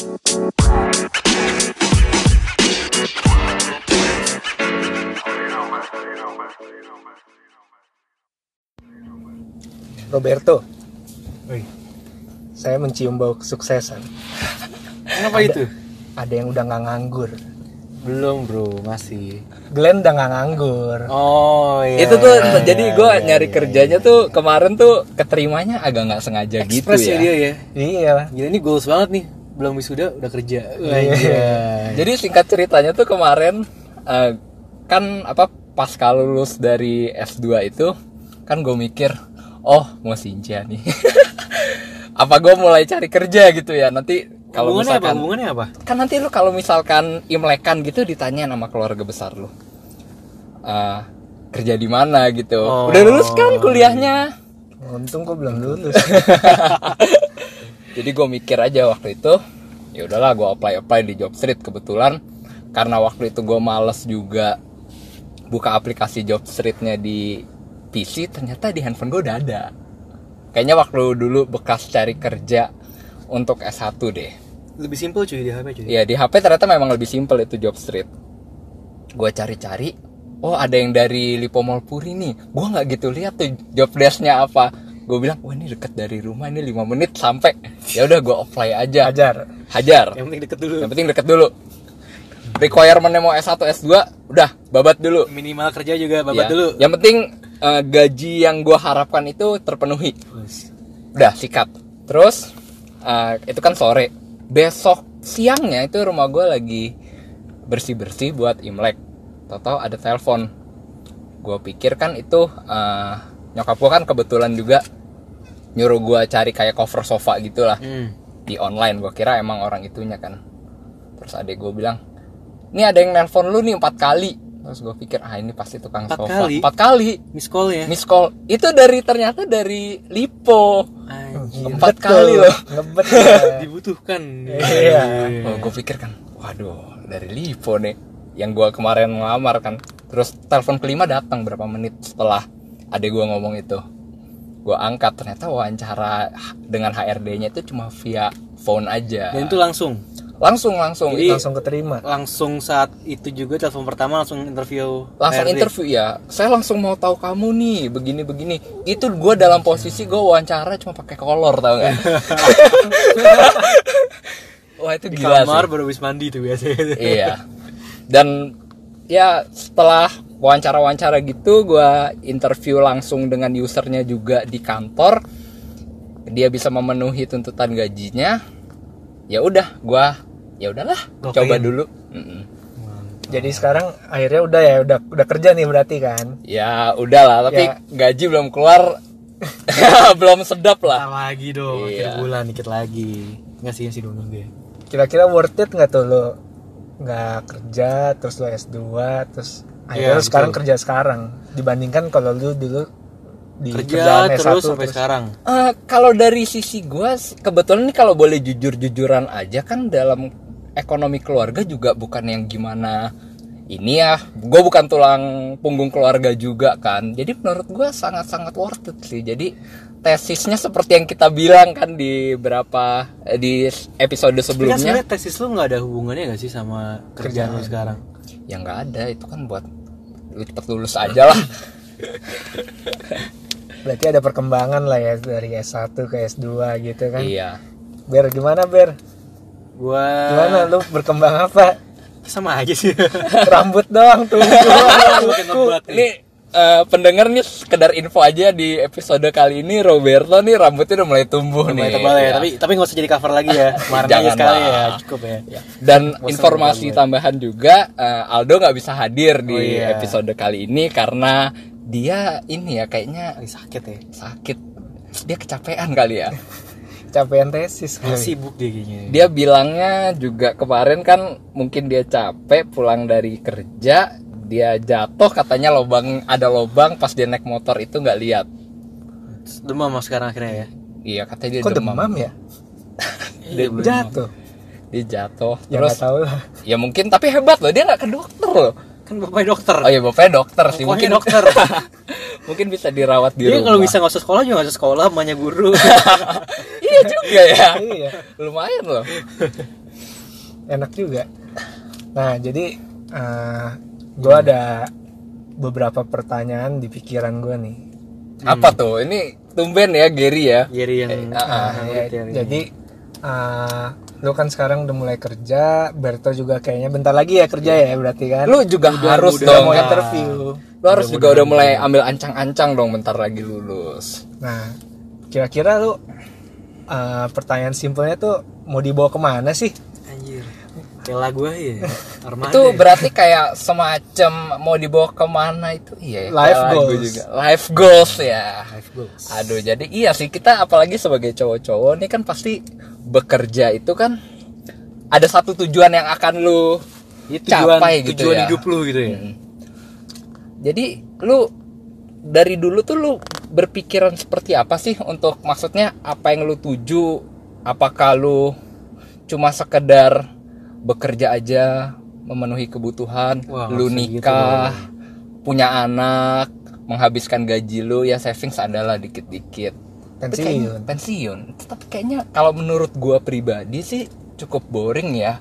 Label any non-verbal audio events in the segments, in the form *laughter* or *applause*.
Roberto, Woi, saya mencium bau kesuksesan. kenapa itu? Ada yang udah nggak nganggur. Belum bro, masih. Glenn udah nggak nganggur. Oh iya. itu tuh iya, jadi iya, gue iya, nyari iya, kerjanya tuh kemarin tuh keterimanya agak nggak sengaja gitu Express ya. ya dia ya. Iya. Gila ini goals banget nih. Belum wisuda udah kerja. Iya. Jadi singkat ceritanya tuh kemarin eh, kan apa pas lulus dari S2 itu kan gue mikir oh mau sinja nih. *laughs* apa gue mulai cari kerja gitu ya nanti kalau apa? misalkan Hubungannya apa? kan nanti lu kalau misalkan imlekan gitu ditanya sama keluarga besar lu Eh, kerja di mana gitu Oh. udah lulus kan kuliahnya Untung gue belum lulus. *laughs* jadi gue mikir aja waktu itu ya udahlah gue apply apply di job street kebetulan. Karena waktu itu gue males juga buka aplikasi job streetnya di PC ternyata di handphone gue udah ada. Kayaknya waktu dulu bekas cari kerja untuk S1 deh. Lebih simple cuy di HP cuy. ya di HP ternyata memang lebih simpel itu job street gue cari-cari oh ada yang dari Lipo Mall Puri nih. Gue nggak gitu lihat tuh job desknya apa gue bilang wah ini deket dari rumah ini 5 menit sampai. Ya udah gue apply aja. Ajar. hajar. Yang penting deket dulu. yang penting deket dulu. Requirementnya mau S1 S2 udah babat dulu. Minimal kerja juga babat Ya. dulu. yang penting eh, gaji yang gue harapkan itu terpenuhi. Udah sikat. Terus eh, itu kan sore. Besok siangnya itu rumah gue lagi bersih bersih buat imlek. Tahu ada telepon. Gue pikir kan itu eh, nyokap gue kan kebetulan juga nyuruh gue cari kayak cover sofa gitulah Hmm. di online gue kira emang orang itunya kan terus adek gue bilang ini ada yang nelpon lu nih empat kali terus gue pikir ah ini pasti tukang Empat sofa kali? empat kali Miss call ya. miss call itu dari ternyata dari Lipo Anjir. empat kali loh Ngebet. *laughs* ya. Dibutuhkan. Iya. oh, gue pikir kan waduh dari Lipo nih yang gue kemarin ngelamar kan terus telepon kelima datang berapa menit setelah adek gue ngomong itu gue angkat ternyata wawancara dengan HRD-nya itu cuma via phone aja Dan itu langsung. langsung langsung Jadi- Langsung keterima. Langsung saat itu juga telepon pertama langsung interview. langsung HRD. interview ya saya langsung mau tahu kamu nih begini begini itu gue dalam posisi gue wawancara cuma pakai kolor tau gak *laughs* wah itu Di gila kamar sih baru habis mandi tuh biasanya. iya dan ya setelah wawancara-wawancara gitu gue interview langsung dengan usernya juga di kantor dia bisa memenuhi tuntutan gajinya ya udah gue ya udahlah coba dulu. Jadi sekarang akhirnya udah ya udah udah kerja nih berarti kan. Ya udahlah, tapi Ya. gaji belum keluar, *laughs* *laughs* belum sedap lah. Bentar lagi dong, Iya. akhir bulan dikit lagi. Nggak sih, sih dulu dia. Kira-kira worth it nggak tuh lo nggak kerja terus lo S2 terus akhirnya lo sekarang betul. kerja sekarang dibandingkan kalau lu dulu di Kerja kerjaan terus S1 sampai sekarang. Eh, kalau dari sisi gue, kebetulan nih kalau boleh jujur-jujuran aja kan dalam ekonomi keluarga juga bukan yang gimana ini ya. Gue bukan tulang punggung keluarga juga kan. Jadi menurut gue sangat-sangat worth it sih. Jadi tesisnya seperti yang kita bilang kan di berapa eh, di episode Tapi kan sebelumnya. sebenarnya tesis lu nggak ada hubungannya nggak sih sama kerjaan lu sekarang? ya nggak ada itu kan buat lu cepet lulus aja lah *laughs* berarti ada perkembangan lah ya dari S1 ke S2 gitu kan. iya Ber gimana Ber? Gua Gimana lu berkembang apa? sama aja sih. *laughs* Rambut doang tuh. Ini eh, pendengar nih sekedar info aja di episode kali ini Roberto nih rambutnya udah mulai tumbuh Udah nih mulai tebal ya, Ya. tapi tapi nggak usah jadi cover lagi ya. *laughs* Kemarin Jangan sekali ya, cukup ya. dan Bosan informasi tambahan juga eh, Aldo nggak bisa hadir di Oh, iya. episode kali ini karena dia ini ya kayaknya sakit ya. sakit dia kecapean kali ya *laughs* Capean tesis kali. sibuk dia kayaknya. dia bilangnya juga kemarin kan mungkin dia capek pulang dari kerja dia jatuh katanya lobang ada lobang pas dia naik motor itu nggak lihat Demam mas sekarang akhirnya ya. iya katanya dia Kok demam, demam ya? *laughs* Belum. Jatuh. dia jatuh Ya terus nggak tahu lah. ya mungkin tapi hebat loh dia nggak ke dokter loh Kan bapaknya dokter. oh iya bapaknya dokter sih mungkin dokter. *laughs* mungkin bisa dirawat di Dia rumah kalau bisa nggak usah sekolah juga nggak usah sekolah, emaknya guru. *laughs* iya juga ya Iya. lumayan loh enak juga nah jadi gue ada beberapa pertanyaan di pikiran gue nih Apa tuh? Ini tumben ya Gary ya. Gary yang ah, Nah, ya, jadi eh, lu kan sekarang udah mulai kerja Berto juga kayaknya bentar lagi ya kerja ya berarti kan Lu juga harus udah dong mau ya. interview Lu harus juga udah mulai ambil ancang-ancang dong bentar lagi lulus. nah kira-kira lu eh, pertanyaan simpelnya tuh mau dibawa ke mana sih. Lagu aja ya. Armada. Itu berarti kayak semacam mau dibawa ke mana itu iya ya, Life goals. juga. Life goals ya. Life goals. Aduh jadi iya sih kita apalagi sebagai cowok-cowok ini kan pasti bekerja itu kan ada satu tujuan yang akan lu Itu tujuan, capai gitu tujuan ya. hidup lu gitu ya. Mm. Jadi lu dari dulu tuh lu berpikiran seperti apa sih untuk maksudnya apa yang lu tuju? Apakah lu cuma sekedar bekerja aja memenuhi kebutuhan, Wah, lu gitu nikah, punya anak, menghabiskan gaji lu ya savings adalah dikit-dikit. Tapi kayaknya- pensiun pensiun. Tapi kayaknya kalau menurut gua pribadi sih cukup boring ya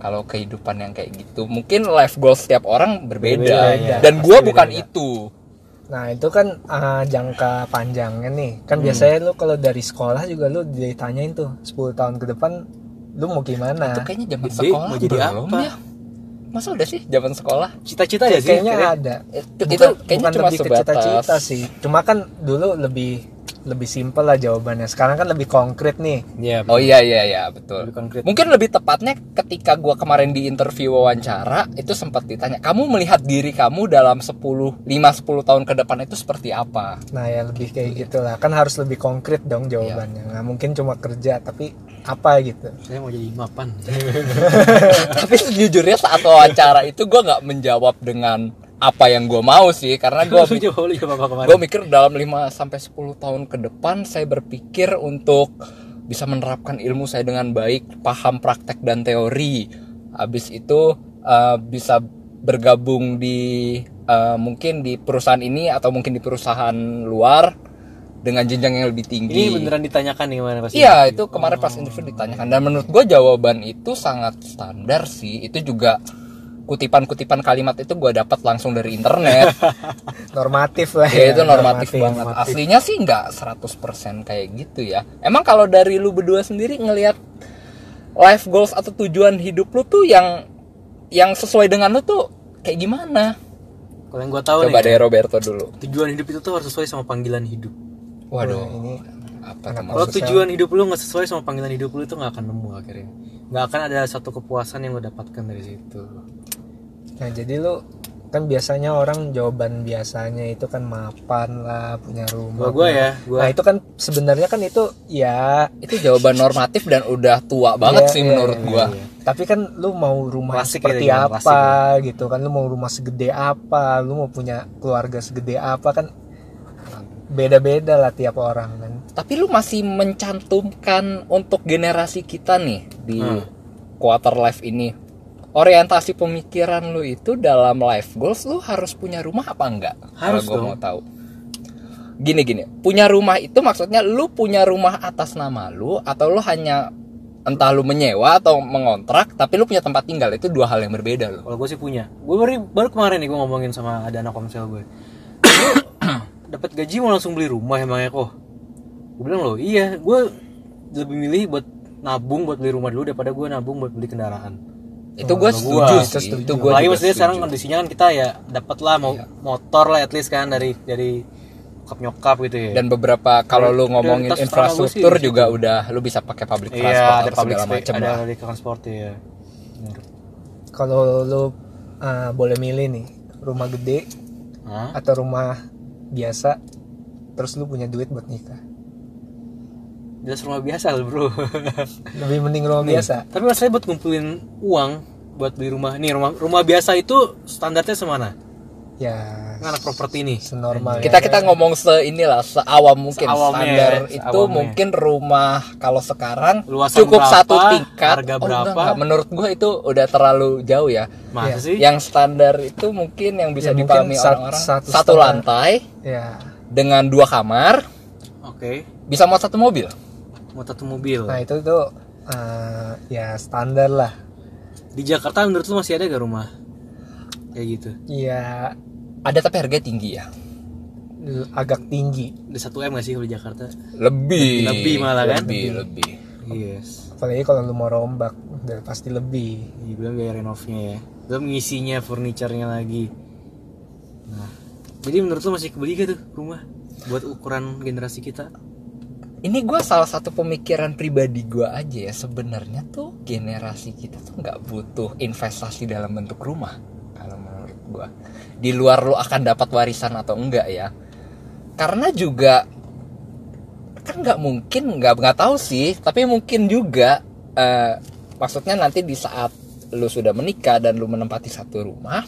kalau kehidupan yang kayak gitu. Mungkin life goals setiap orang berbeda. Berbeda, ya. Dan gua bukan itu. Nah itu kan ah, jangka panjangnya nih Kan biasanya lu kalau dari sekolah juga lu ditanyain tuh 10 tahun ke depan lu mau gimana Itu kayaknya zaman Gede, sekolah mau jadi belum apa? ya. Masa udah sih zaman sekolah? Cita-cita ya sih. Kayaknya ada Itu, Bukan, itu kayaknya bukan cuma lebih ke sebatas. cita-cita sih Cuma kan dulu lebih lebih simpel lah jawabannya Sekarang kan lebih konkret nih Iya. Oh iya iya iya betul. Lebih konkret. Mungkin lebih tepatnya ketika gua kemarin di interview wawancara itu sempat ditanya, "Kamu melihat diri kamu dalam 10 5 10 tahun ke depan itu seperti apa?" Nah ya lebih kayak gitulah Kan harus lebih konkret dong jawabannya Iya. Nggak mungkin cuma kerja Tapi apa gitu Saya mau jadi mapan. *laughs* Tapi sejujurnya saat wawancara itu gua nggak menjawab dengan apa yang gua mau sih karena kemarin? *laughs* gue mikir dalam 5 sampai 10 tahun ke depan saya berpikir untuk bisa menerapkan ilmu saya dengan baik, paham praktek dan teori. Habis itu eh, bisa bergabung di eh, mungkin di perusahaan ini atau mungkin di perusahaan luar dengan jenjang yang lebih tinggi. Ini beneran ditanyakan nih kemarin pasti. Iya itu kemarin pas interview ditanyakan dan menurut gue jawaban itu sangat standar sih itu juga kutipan-kutipan kalimat itu gue dapat langsung dari internet *laughs* Normatif lah ya itu normatif, normatif. banget aslinya sih nggak 100% kayak gitu ya emang kalau dari lu berdua sendiri ngelihat life goals atau tujuan hidup lu tuh yang yang sesuai dengan lu tuh kayak gimana Kalau yang gua tahu coba nih, dari Roberto dulu tujuan hidup itu tuh harus sesuai sama panggilan hidup. waduh ini apa Kalau tujuan hidup lu nggak sesuai sama panggilan hidup lu itu nggak akan nemu akhirnya. Nggak akan ada satu kepuasan yang lu dapatkan dari situ. Nah jadi lu kan biasanya orang jawaban biasanya itu kan mapan lah punya rumah. Gua gua ya, gua Nah itu kan sebenarnya kan itu ya. itu jawaban normatif dan udah tua banget Iya, sih iya, menurut iya, gua Tapi kan lu mau rumah Klasik seperti gitu ya, apa gitu kan? Lu mau rumah segede apa? Lu mau punya keluarga segede apa kan? Beda-beda lah tiap orang kan. tapi lu masih mencantumkan untuk generasi kita nih di Hmm. quarter life ini orientasi pemikiran lu itu dalam life goals lu harus punya rumah apa enggak Harus Kalau gua dong. mau tahu gini gini punya rumah itu maksudnya lu punya rumah atas nama lu atau lu hanya entah lu menyewa atau mengontrak tapi lu punya tempat tinggal itu dua hal yang berbeda loh Kalau gue sih punya. Gue baru, baru kemarin nih gue ngomongin sama ada anak komsel gue. *coughs* dapat gaji mau langsung beli rumah emangnya kok? Gue bilang loh, iya, gue lebih milih buat nabung buat beli rumah dulu daripada gue nabung buat beli kendaraan. Itu gue setuju gua, sih setuju. itu gue juga maksudnya sekarang kondisinya kan kita ya dapat lah mau motor lah at least kan dari dari nyokap nyokap gitu ya. dan beberapa kalau lu ngomongin infrastruktur sih juga udah lu bisa pakai public iya transport ada atau public macam ada public transport ya. Kalau lu uh, boleh milih nih rumah gede Hah? atau rumah biasa, terus lu punya duit buat nikah. Jelas rumah biasa loh bro. *laughs* Lebih mending rumah biasa. Tapi masalahnya buat ngumpulin uang buat beli rumah. Nih rumah rumah biasa itu standarnya semana? Ya Kan anak properti nih. senormal kita kita ngomong se inilah seawam mungkin Seawamnya standar ya, itu seawamnya. mungkin rumah kalau sekarang Luasan cukup berapa, satu tingkat harga Oh, berapa? enggak, enggak. menurut gua itu udah terlalu jauh ya Masa Iya. sih? yang standar itu mungkin yang bisa Ya, mungkin dipahami orang-orang satu satu, lantai Ya dengan dua kamar Oke. bisa muat satu mobil Mau satu mobil. Nah itu tuh uh, ya standar lah. di Jakarta menurut lu masih ada gak rumah kayak gitu Iya Ada tapi harga tinggi ya. agak tinggi. di satu m gak sih kalau di Jakarta Lebih. Lebih malah kan? Lebih, lebih. yes Apalagi kalau lu mau rombak, udah pasti lebih. Iya, belum gaya renovnya ya belum ngisinya furniturnya lagi nah jadi menurut lu masih kebeli gak tuh rumah buat ukuran generasi kita Ini gue salah satu pemikiran pribadi gue aja ya sebenarnya tuh generasi kita tuh nggak butuh investasi dalam bentuk rumah kalau menurut gue. Di luar lu akan dapat warisan atau enggak ya? Karena juga kan nggak mungkin nggak nggak tahu sih tapi mungkin juga eh, maksudnya nanti di saat lu sudah menikah dan lu menempati satu rumah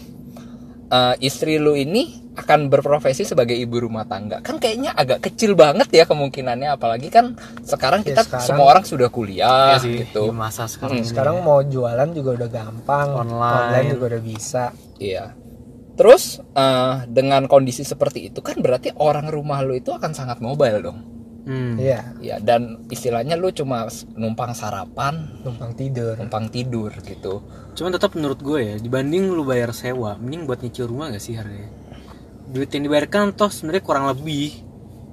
eh, istri lu ini akan berprofesi sebagai ibu rumah tangga kan kayaknya agak kecil banget ya kemungkinannya apalagi kan sekarang Ya, kita sekarang- semua orang sudah kuliah Iya sih, gitu di masa sekarang Hmm. Sekarang mau jualan juga udah gampang. Online. juga udah bisa. Iya. Terus eh, dengan kondisi seperti itu kan berarti orang rumah lu itu akan sangat mobile dong. Hmm. Iya, Ya dan istilahnya lu cuma numpang sarapan, numpang tidur. numpang tidur gitu. Cuman tetap menurut gue ya, dibanding lu bayar sewa, mending buat nyicil rumah gak sih harganya? Duit yang dibayarkan toh sebenarnya kurang lebih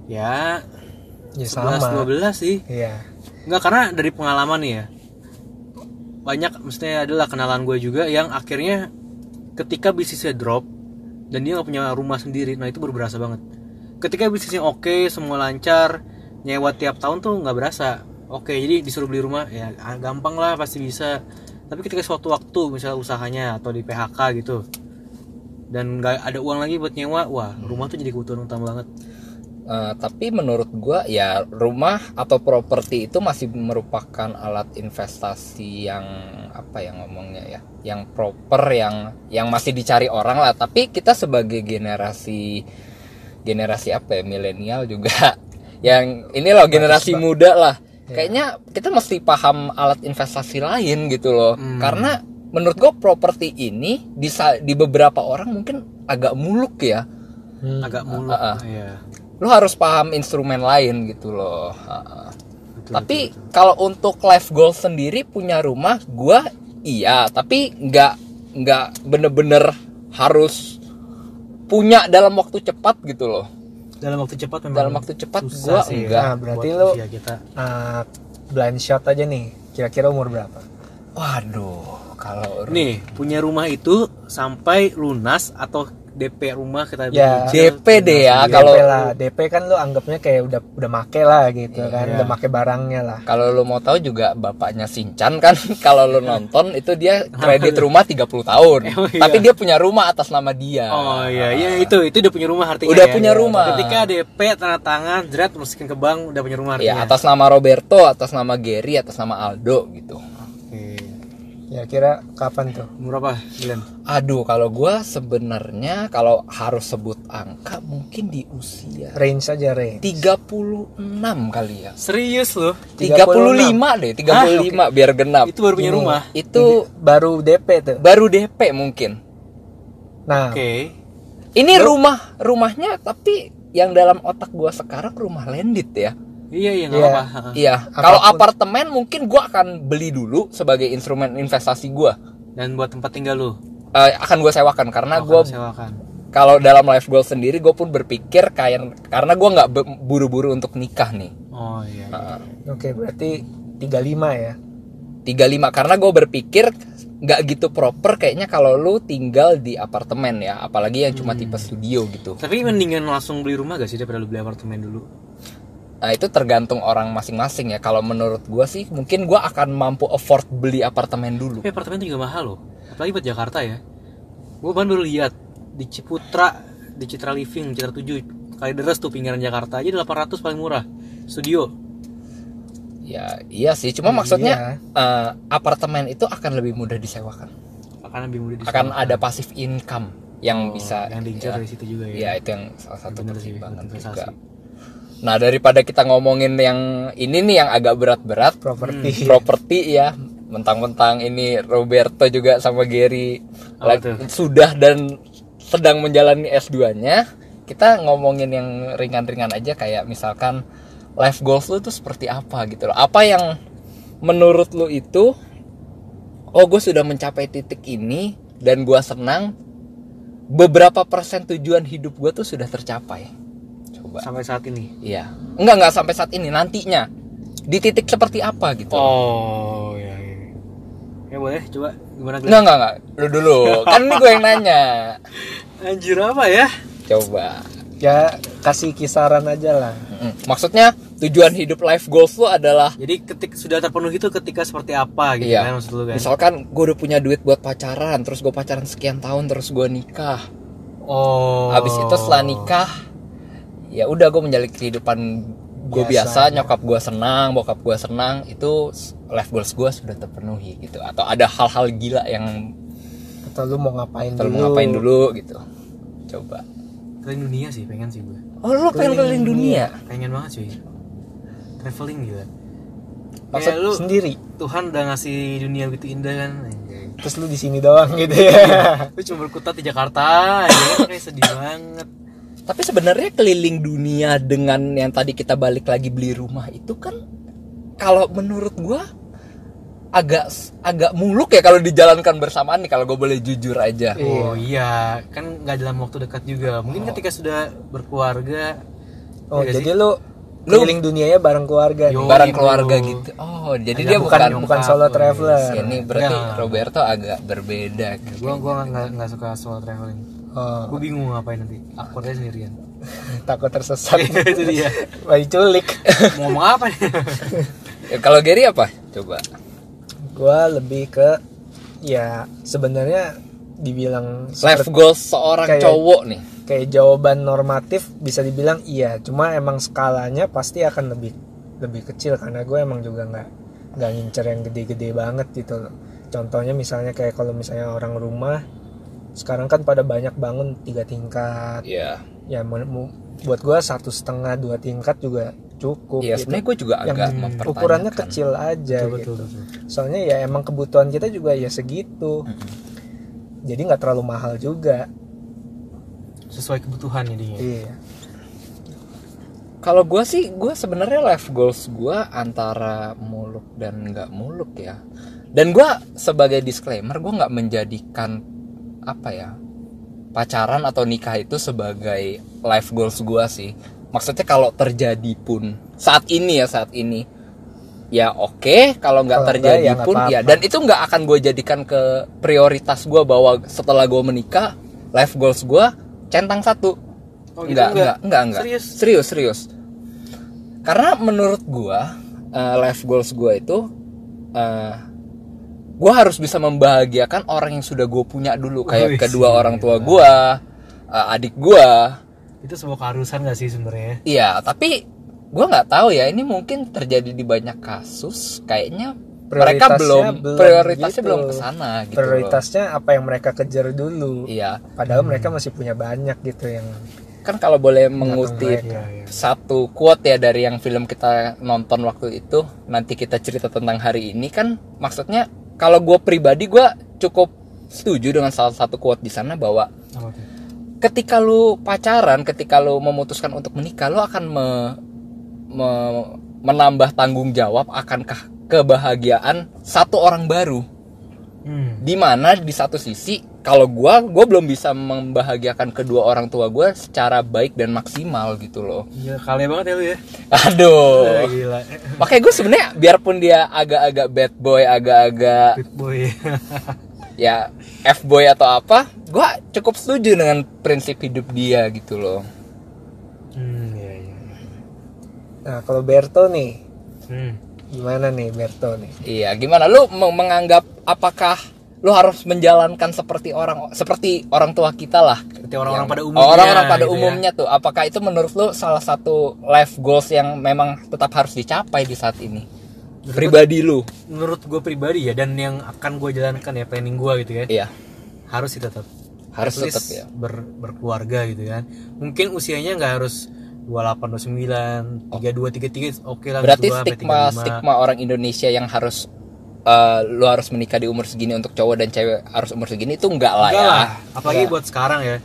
ya Ya 11 sama. 12 sih. Iya. Enggak karena dari pengalaman nih ya. Banyak maksudnya adalah kenalan gue juga yang akhirnya ketika bisnisnya drop dan dia nggak punya rumah sendiri, nah itu baru berasa banget. Ketika bisnisnya oke, semua lancar, nyewa tiap tahun tuh nggak berasa. Oke, jadi disuruh beli rumah ya ah, gampang lah pasti bisa. Tapi ketika suatu waktu misalnya usahanya atau di PHK gitu dan nggak ada uang lagi buat nyewa, wah rumah tuh jadi kebutuhan utama banget. Eh, tapi menurut gua ya rumah atau properti itu masih merupakan alat investasi yang apa ya ngomongnya ya, yang proper yang yang masih dicari orang lah. Tapi kita sebagai generasi generasi apa ya milenial juga *laughs* yang ini loh generasi muda lah. Kayaknya kita mesti paham alat investasi lain gitu loh. Hmm. Karena menurut gua properti ini di sa- di beberapa orang mungkin agak muluk ya. Hmm. Agak muluk. ah, ah. Iya. lu harus paham instrumen lain gitu loh. Ha-ha. Betul, tapi kalau untuk life goal sendiri punya rumah, gua iya, tapi nggak nggak bener-bener harus punya dalam waktu cepat gitu loh. dalam waktu cepat memang Dalam waktu cepat ya enggak. Nah, berarti usia kita ah, blind shot aja nih. Kira-kira umur berapa? Waduh, kalau nih punya rumah itu sampai lunas atau DP rumah kita Ya, DP deh ya, lunas. kalau- DP lah, DP kan lu anggapnya kayak udah udah make lah gitu kan, Iya. udah make barangnya lah. kalau lu mau tahu juga bapaknya Sinchan kan *laughs* kalau lu nonton itu dia kredit rumah 30 tahun. Oh, iya. Tapi dia punya rumah atas nama dia. Oh iya, iya itu itu udah punya rumah artinya. Udah ya. punya rumah. Ketika DP tanda tangan, jerat masukin ke bank udah punya rumah Ya artinya. atas nama Roberto, atas nama Gary, atas nama Aldo gitu. Ya kira kapan tuh? Umur apa, Glenn? Aduh, kalau gua sebenarnya kalau harus sebut angka mungkin di usia Range aja range. 36 kali ya. Serius loh? 35 deh, 35 biar genap. Itu baru punya Ini. rumah. Itu Baru DP tuh. baru DP mungkin. Nah, Oke. Ini rumah rumahnya tapi yang dalam otak gua sekarang rumah landed ya. Iya iya nggak Iya. apa-apa. Iya, kalau apartemen mungkin gua akan beli dulu sebagai instrumen investasi gua. Dan buat tempat tinggal lu. Eh, akan gue sewakan karena Oh, gua kalau sewakan. kalau dalam life goal sendiri gue pun berpikir kayak karena gue nggak buru-buru untuk nikah nih Oh iya. Nah, oke berarti 35 ya. 35 karena gue berpikir nggak gitu proper kayaknya kalau lu tinggal di apartemen ya apalagi yang cuma tipe studio gitu Tapi mendingan langsung beli rumah gak sih daripada lu beli apartemen dulu? Nah itu tergantung orang masing-masing ya kalau menurut gue sih mungkin gue akan mampu afford beli apartemen dulu Tapi apartemen itu juga mahal loh. Apalagi buat Jakarta ya. Gue baru lihat di Ciputra, di Citra Living, Citra 7 kali deres tuh pinggiran Jakarta aja 800 paling murah. Studio. ya iya sih cuma Iya. maksudnya eh, apartemen itu akan lebih mudah disewakan Akan lebih mudah akan ada pasif income yang Oh, bisa yang diincar ya, dari situ juga ya ya. itu yang salah satu pertimbangan juga Nah daripada kita ngomongin yang ini nih yang agak berat-berat Properti. properti ya mentang-mentang ini Roberto juga sama Gary tuh? sudah dan sedang menjalani S2-nya kita ngomongin yang ringan-ringan aja kayak misalkan life goals lu itu seperti apa gitu loh apa yang menurut lu itu oh gue sudah mencapai titik ini dan gue senang beberapa persen tujuan hidup gue tuh sudah tercapai coba sampai saat ini? Iya. Enggak enggak sampai saat ini nantinya. Di titik seperti apa gitu. Oh ya ya ya boleh. Coba gimana Glenn? enggak enggak enggak. Lu dulu. Kan ini gue yang nanya. *laughs* Anjir apa ya? Coba. Ya kasih kisaran aja lah. Maksudnya tujuan hidup life goals lu adalah jadi ketik sudah terpenuhi itu ketika seperti apa gitu Iya. kan maksud lu kan? Misalkan gue udah punya duit buat pacaran terus gue pacaran sekian tahun terus gue nikah. Oh. Habis itu setelah nikah ya udah gue menjalani kehidupan gue Biasa biasa, nyokap gue senang bokap gue senang itu life goals gue sudah terpenuhi gitu. Atau ada hal-hal gila yang atau lu mau ngapain terlalu dulu? ngapain dulu gitu. Coba. Keliling dunia sih pengen sih gue oh lu pengen keliling dunia. pengen banget cuy traveling gila. Maksud Kayak lu sendiri? Tuhan udah ngasih dunia begitu indah kan terus lu di sini doang gitu ya? Lu cuma berkutat di Jakarta aja kayak sedih *laughs* banget tapi sebenarnya keliling dunia dengan yang tadi kita balik lagi beli rumah itu kan kalau menurut gue agak agak muluk ya kalau dijalankan bersamaan nih kalau gue boleh jujur aja. Oh iya. kan nggak dalam waktu dekat juga. Mungkin ketika sudah berkeluarga oh Iya jadi lu keliling dunianya bareng keluarga Yo. bro. keluarga gitu. Oh jadi dia bukan bukan bukan solo traveler. Ini berarti Enggak. Roberto agak berbeda gitu. gua gua nggak nggak suka solo traveling oh, gua bingung ngapain nanti. Aku aja sendirian. *laughs* Takut tersesat. *laughs* Itu dia. Wah diculik *laughs* mau ngomong apa nih? Ya, kalau Gary apa? Coba. Gua lebih ke ya sebenarnya dibilang life goals seorang Kayak- cowok nih. kayak jawaban normatif bisa dibilang iya cuma emang skalanya pasti akan lebih lebih kecil karena gue emang juga nggak nggak ngincer yang gede-gede banget gitu loh. Contohnya misalnya kayak kalau misalnya orang rumah sekarang kan pada banyak bangun tiga tingkat. Iya. ya buat gue satu setengah dua tingkat juga cukup Iya, gitu. sebenarnya gue juga yang agak ukurannya kecil aja betul gitu. betul. Betul soalnya ya emang kebutuhan kita juga ya segitu. Jadi nggak terlalu mahal juga. Sesuai kebutuhan jadinya. Iya. Kalau gue sih, gue sebenarnya life goals gue antara muluk dan nggak muluk ya. Dan gue sebagai disclaimer, gue nggak menjadikan apa ya pacaran atau nikah itu sebagai life goals gue sih. Maksudnya kalau terjadi pun saat ini ya saat ini ya oke kalau nggak terjadi ya nggak pun ya dan itu nggak akan gue jadikan ke prioritas gue bahwa setelah gue menikah life goals gue centang satu Oh, gitu enggak, enggak? enggak, enggak, enggak. Serius? serius, serius. Karena menurut gua, eh, life goals gua itu, eh, gua harus bisa membahagiakan orang yang sudah gue punya dulu, kayak kedua gila. orang tua gua, eh, adik gua. itu sebuah keharusan gak sih sebenarnya Iya, tapi gua nggak tahu ya. Ini mungkin terjadi di banyak kasus. Kayaknya mereka belum, belum prioritasnya gitu. belum ke sana gitu. loh. prioritasnya apa yang mereka kejar dulu Iya, padahal mereka masih punya banyak gitu yang kan kalau boleh mengutip Iya, iya. satu quote ya dari yang film kita nonton waktu itu nanti kita cerita tentang hari ini kan maksudnya kalau gue pribadi gue cukup setuju dengan salah satu quote di sana bahwa ketika lu pacaran ketika lu memutuskan untuk menikah lu akan me- me- menambah tanggung jawab akan ke- kebahagiaan satu orang baru hmm. di mana di satu sisi kalau gua gua belum bisa membahagiakan kedua orang tua gua secara baik dan maksimal gitu loh. Gila, kali banget ya lu ya. Aduh. Eh, gila. Makanya gue sebenarnya biarpun dia agak-agak bad boy agak-agak Good boy. *laughs* ya f boy atau apa gua cukup setuju dengan prinsip hidup dia gitu loh. Hmm, iya, iya. nah kalau Berto nih Hmm. gimana nih Berto nih? Iya gimana? Lu meng- menganggap apakah lu harus menjalankan seperti orang seperti orang tua kita lah. Seperti orang-orang pada umumnya orang-orang pada gitu ya. umumnya tuh. Apakah itu menurut lu salah satu life goals yang memang tetap harus dicapai di saat ini? Pribadi lu. Menurut gue pribadi ya dan yang akan gue jalankan ya planning gue gitu ya. Iya. Harus sih tetap. Harus At tetap ya. ber, berkeluarga gitu kan. Mungkin usianya nggak harus 28 29 32 33 oke lah berarti 32 sampai stigma 35. stigma orang Indonesia yang harus eh, lu harus menikah di umur segini untuk cowok dan cewek harus umur segini itu enggak lah Enggak ya. lah, apalagi Enggak. buat sekarang ya.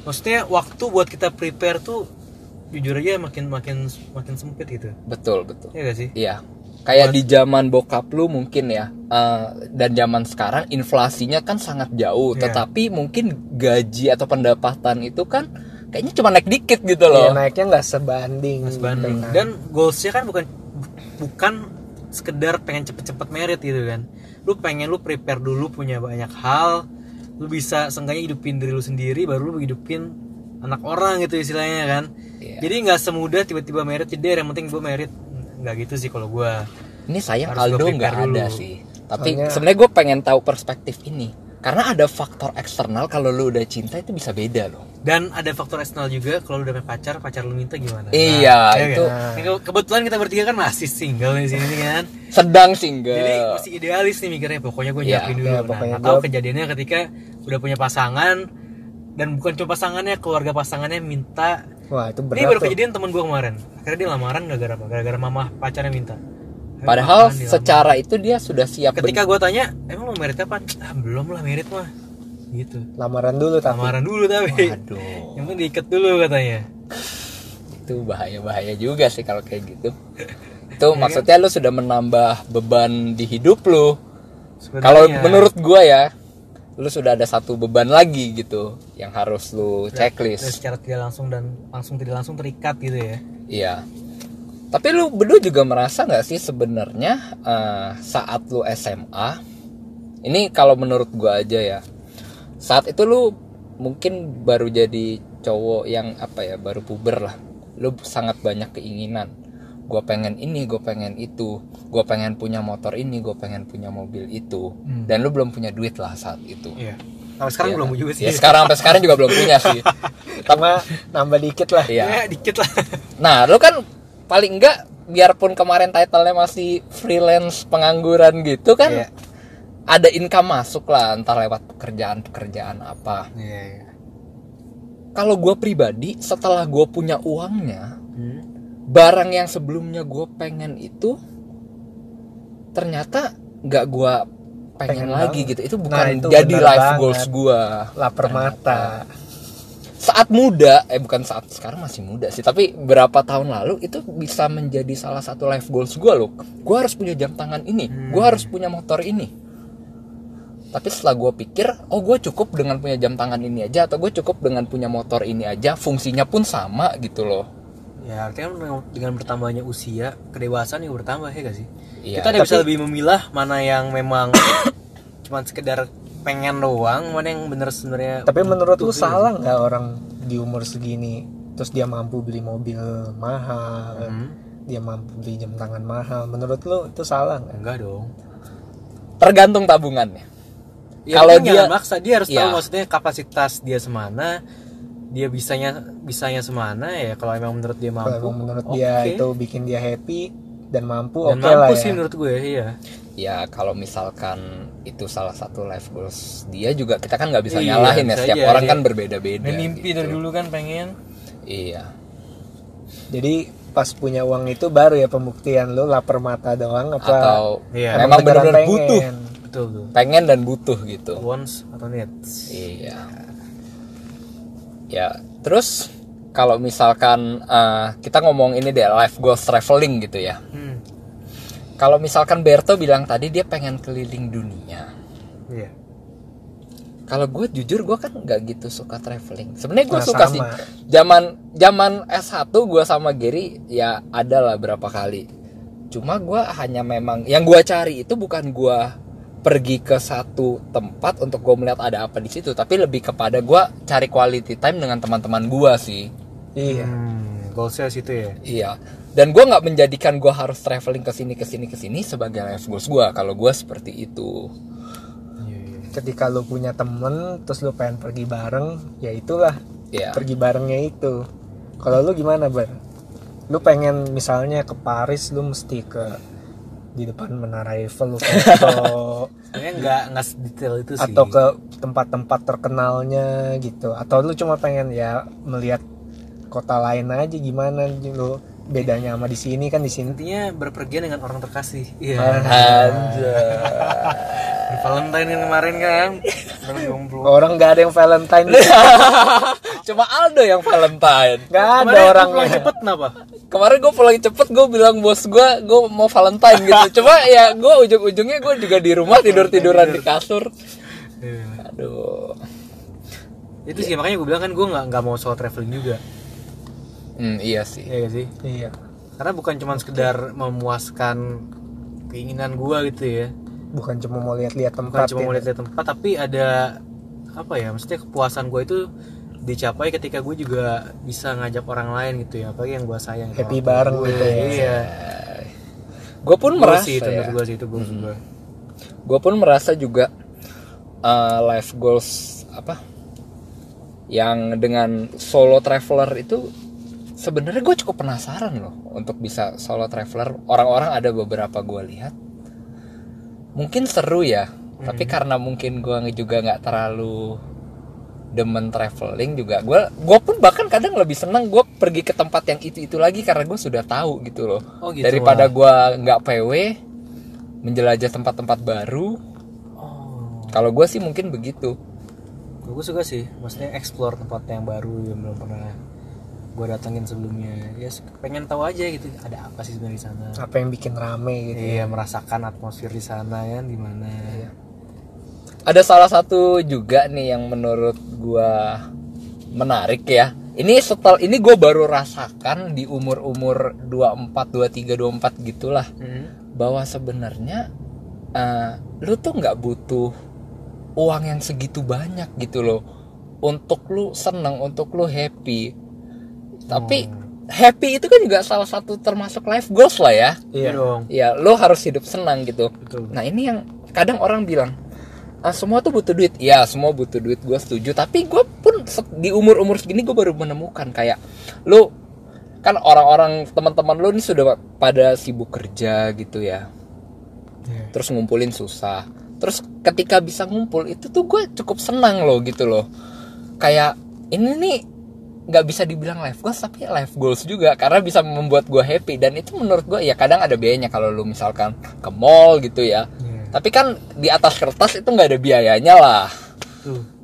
Maksudnya waktu buat kita prepare tuh jujur aja makin makin makin sempit gitu. Betul betul. Ya gak sih? Iya. Kayak di zaman bokap lu mungkin ya eh, dan zaman sekarang inflasinya kan sangat jauh. Iya. tetapi mungkin gaji atau pendapatan itu kan kayaknya cuma naik dikit gitu Iya, loh naiknya nggak sebanding Sebanding. dengan- Dan goalsnya kan bukan bukan sekedar pengen cepet-cepet merit gitu kan. Lu pengen lu prepare dulu punya banyak hal, lu bisa seenggaknya hidupin diri lu sendiri, baru lu hidupin anak orang gitu istilahnya kan. Iya. Jadi nggak semudah tiba-tiba merit jadi yang penting gue merit nggak gitu sih kalau gue. ini sayang Harus Aldo nggak ada dulu. sih tapi Soalnya- sebenarnya gue pengen tahu perspektif ini karena ada faktor eksternal kalau lu udah cinta itu bisa beda loh Dan ada faktor eksternal juga kalau lu udah punya pacar, pacar lu minta gimana? Iya, ya itu- kan? Ini ke- kebetulan kita bertiga kan masih single di sini kan. sedang single Jadi masih idealis nih mikirnya pokoknya gue Iya, nyiapin dulu. iya, nah, tahu gua- kejadiannya ketika udah punya pasangan dan bukan cuma pasangannya, keluarga pasangannya minta. wah itu Ini berat baru tuh. kejadian temen gue kemarin. Akhirnya dia lamaran gara-gara apa? Gara-gara mama pacarnya minta. Padahal secara itu dia sudah siap ketika gue tanya, emang lo merit kapan? Ah, belum lah merit mah. Gitu. lamaran dulu tapi Lamaran dulu tapi. aduh Yang penting diikat dulu katanya. itu bahaya bahaya juga sih kalau kayak gitu *laughs* itu maksudnya lu sudah menambah beban di hidup lu Sebenarnya- kalau menurut gua ya lu sudah ada satu beban lagi gitu yang harus lu Dan checklist secara tidak langsung dan langsung tidak langsung terikat gitu ya. iya tapi lu berdua juga merasa nggak sih sebenarnya eh, saat lu SMA ini kalau menurut gua aja ya saat itu lu mungkin baru jadi cowok yang apa ya baru puber lah lu sangat banyak keinginan gue pengen ini gue pengen itu gue pengen punya motor ini gue pengen punya mobil itu Hmm. dan lu belum punya duit lah saat itu Iya. Sampai sekarang Iya belum kan? juga sih. ya sekarang sampai sekarang juga belum punya sih *laughs* cuma nambah dikit lah Iya. Ya, *laughs* dikit lah. Nah, lu kan paling enggak biarpun kemarin title-nya masih freelance pengangguran gitu kan Iya. ada income masuk lah entar lewat pekerjaan-pekerjaan apa. Iya, iya. Kalau gua pribadi setelah gua punya uangnya, Hmm. barang yang sebelumnya gue pengen itu ternyata nggak gua pengen, Pengen lagi banget. gitu. Itu Nah, bukan itu jadi life banget. goals gua. lapar mata saat muda eh bukan saat sekarang masih muda sih tapi berapa tahun lalu itu bisa menjadi salah satu life goals gue loh. Gue harus punya jam tangan ini gue harus punya motor ini. Tapi setelah gue pikir oh gue cukup dengan punya jam tangan ini aja atau gue cukup dengan punya motor ini aja fungsinya pun sama gitu loh. Ya artinya dengan- dengan bertambahnya usia, kedewasaan juga bertambah ya gak sih? Iya, Kita udah bisa tapi- lebih memilah mana yang memang *coughs* cuman sekedar pengen doang, mana yang bener sebenarnya. tapi menurut lu gitu. salah nggak orang di umur segini terus dia mampu beli mobil mahal Hmm. dia mampu beli jam tangan mahal menurut lu itu salah nggak Enggak dong. tergantung tabungannya Ya, Kalau dia dia- maksa dia harus tahu Iya. maksudnya kapasitas dia semana, dia bisanya bisanya semana ya kalau emang menurut dia mampu. kalau menurut dia oke. itu bikin dia happy dan mampu dan oke mampu lah sih ya menurut gue iya. Ya kalau misalkan itu salah satu life goals dia juga kita kan nggak bisa Iya, nyalahin ya setiap aja, orang dia- kan berbeda-beda Dan mimpi gitu. dari dulu kan pengen. iya jadi pas punya uang itu baru ya pembuktian lu lapar mata doang apa atau Iya. memang benar-benar pengen? butuh Betul tuh. pengen dan butuh gitu Wants atau needs. iya ya terus kalau misalkan eh, kita ngomong ini deh life goals traveling gitu ya Hmm. Kalau misalkan Berto bilang tadi dia pengen keliling dunia. Iya. kalau gue jujur gue kan nggak gitu suka traveling. Sebenarnya gue Nah, suka sama. sih zaman zaman S1 gue sama Gary ya ada lah berapa kali. Cuma gue hanya memang yang gue cari itu bukan gue pergi ke satu tempat untuk gue melihat ada apa di situ. Tapi lebih kepada gue cari quality time dengan teman-teman gue sih. Iya. Hmm, goalsnya situ ya. iya dan gue nggak menjadikan gue harus traveling ke sini ke sini ke sini sebagai life goals gue kalau gue seperti itu. Iya, iya. ketika lu punya temen terus lu pengen pergi bareng ya itulah. Ya pergi barengnya itu. Kalau lu gimana bar? Lu pengen misalnya ke Paris lu mesti ke di depan menara Eiffel lu foto *laughs* Sebenarnya nggak nggak sedetail itu sih. atau ke tempat-tempat terkenalnya gitu. Atau lu cuma pengen ya melihat kota lain aja gimana lu bedanya sama di sini kan di sini intinya berpergian dengan orang terkasih. Iya. anjay Di *laughs* Valentine kan kemarin kan. Orang orang nggak ada yang Valentine *laughs* Cuma Aldo yang Valentine. nggak ada Kemarin orangnya pulang cepet kenapa? kemarin gue pulang cepet gue bilang bos gue gue mau Valentine gitu *laughs* cuma ya gue ujung-ujungnya gue juga di rumah tidur tiduran di kasur Iya. aduh itu sih makanya gue bilang kan gue nggak nggak mau solo traveling juga hmm, iya sih Iya sih iya karena bukan cuma sekedar memuaskan keinginan gue gitu ya bukan cuma mau lihat-lihat bukan tempat cuma ya. mau lihat tempat tapi ada apa ya maksudnya kepuasan gue itu dicapai ketika gue juga bisa ngajak orang lain gitu ya apalagi yang gue sayang Happy tua bareng gue. gitu ya. iya gue pun Gue merasa sih itu ya. gue sih itu gue juga gue pun merasa juga uh, life goals apa yang dengan solo traveler itu sebenarnya gue cukup penasaran loh untuk bisa solo traveler. Orang-orang ada beberapa gue lihat. Mungkin seru ya tapi karena mungkin gue juga nggak terlalu demen traveling juga gue gue pun bahkan kadang lebih senang gue pergi ke tempat yang itu itu lagi karena gue sudah tahu gitu loh. Oh, gitu, daripada gue nggak pw menjelajah tempat-tempat baru. Oh. Kalau gue sih mungkin begitu. Gue suka sih maksudnya explore tempat yang baru yang belum pernah gue datengin sebelumnya. Ya pengen tahu aja gitu ada apa sih sebenarnya di sana? Apa yang bikin rame gitu iya merasakan atmosfer di sana kan gimana ada salah satu juga nih yang menurut gua menarik ya. Ini setel ini gue baru rasakan di umur umur 24 23 24 gitulah. Hmm. bahwa sebenarnya eh, lu tuh nggak butuh uang yang segitu banyak gitu loh. Untuk lu seneng untuk lu happy tapi happy itu kan juga salah satu termasuk life goals lah ya. Iya dong. Ya lo harus hidup senang gitu. Betul. nah ini yang kadang orang bilang ah, semua tuh butuh duit. Ya semua butuh duit gue setuju. Tapi gue pun di umur umur segini gue baru menemukan kayak lo kan orang-orang teman-teman lo ini sudah pada sibuk kerja gitu ya. Iya. terus ngumpulin susah. Terus ketika bisa ngumpul itu tuh gue cukup senang loh gitu loh. Kayak ini nih nggak bisa dibilang life goals tapi life goals juga karena bisa membuat gue happy. Dan itu menurut gue ya kadang ada biayanya kalau lu misalkan ke mall gitu ya. Iya. tapi kan di atas kertas itu nggak ada biayanya lah. Tuh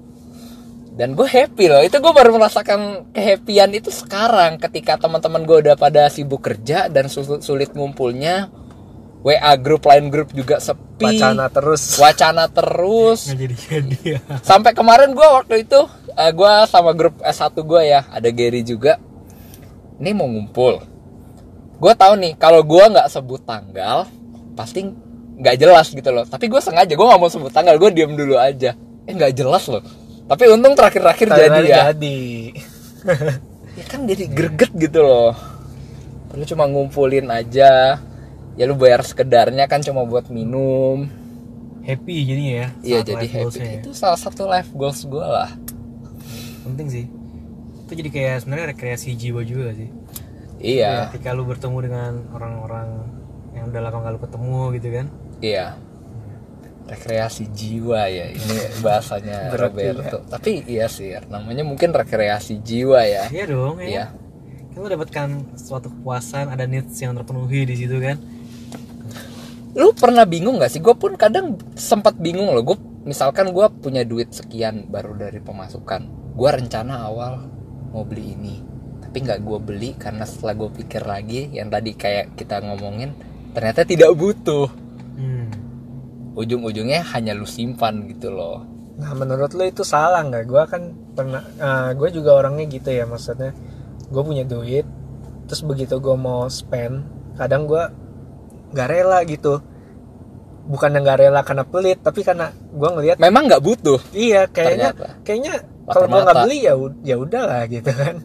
dan gue happy loh. Itu gue baru merasakan kehappyan itu sekarang ketika teman-teman gue udah pada sibuk kerja dan sulit ngumpulnya WA grup lain grup juga sepi. Wacana terus. Wacana terus. Nggak jadi jadi. Ya sampai kemarin gue waktu itu eh, gue sama grup S1 gue ya ada Gary juga. Ini mau ngumpul. Gue tahu nih kalau gue nggak sebut tanggal pasti nggak jelas gitu loh. Tapi gue sengaja gue nggak mau sebut tanggal gue diem dulu aja. Eh nggak jelas loh. Tapi untung terakhir-terakhir jadi ya. jadi. *laughs* Ya kan jadi greget gitu loh. Lu cuma ngumpulin aja ya lu bayar sekedarnya kan cuma buat minum happy jadinya ya iya jadi happy ya. itu salah satu life goals gue lah penting sih itu jadi kayak sebenarnya rekreasi jiwa juga sih iya ketika lu bertemu dengan orang-orang yang udah lama gak lu ketemu gitu kan Iya. Rekreasi jiwa ya ini bahasanya *laughs* Berat Roberto. Tapi iya sih namanya mungkin rekreasi jiwa ya. iya dong ya Iya. kan lu dapatkan suatu kepuasan ada needs yang terpenuhi di situ kan Lu pernah bingung gak sih? Gue pun kadang sempat bingung loh. Gue misalkan gue punya duit sekian baru dari pemasukan. Gue rencana awal mau beli ini. Tapi nggak gue beli karena setelah gue pikir lagi yang tadi kayak kita ngomongin ternyata tidak butuh. hmm. Ujung-ujungnya hanya lu simpan gitu loh. Nah menurut lo itu salah nggak? Gue kan pernah, gue juga orangnya gitu ya maksudnya. Gue punya duit, terus begitu gue mau spend, kadang gue nggak rela gitu. Bukan nggak rela karena pelit, tapi karena gue ngelihat, Memang nggak butuh. iya kayaknya, Ternyata. kayaknya kalau gue nggak beli ya ya udahlah gitu kan.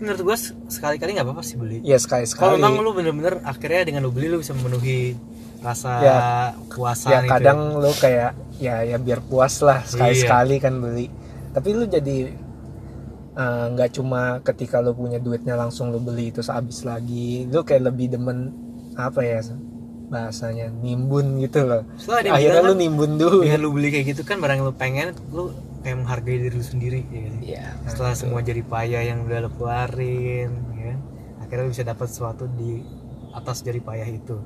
menurut gua s- sekali-kali nggak apa-apa sih beli Ya sekali kalau sekali. memang lu bener-bener akhirnya dengan lu beli lu bisa memenuhi rasa Ya. puasa ya gitu kadang lu kayak ya ya biar puas lah sekali Iya. sekali kan beli tapi lu jadi eh, nggak cuma ketika lu punya duitnya langsung lu beli itu habis lagi lu kayak lebih demen apa ya bahasanya nimbun gitu loh Soalnya ada akhirnya lu kan, nimbun dulu dengan lu beli kayak gitu kan barang yang lu pengen lu kayak menghargai diri lu sendiri ya kan? Iya. setelah semua jadi payah yang udah lu keluarin ya kan? akhirnya lu bisa dapat sesuatu di atas jadi payah itu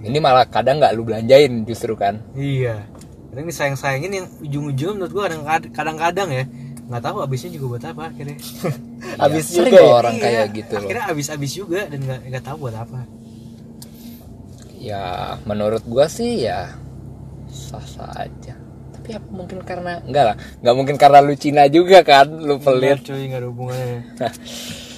Ini malah kadang nggak lu belanjain justru kan. iya kadang disayang-sayangin yang ujung-ujung menurut gua kadang- kadang-kadang ya nggak tahu abisnya juga buat apa akhirnya *laughs* Habis Ya, sering juga ya? orang Iya, kayak gitu loh akhirnya abis abis juga dan nggak nggak tahu buat apa ya menurut gua sih ya sah sah aja. Tapi apa mungkin karena enggak lah. Nggak mungkin karena lu Cina juga kan lu Enggak, pelit. cuy nggak ada hubungannya *laughs*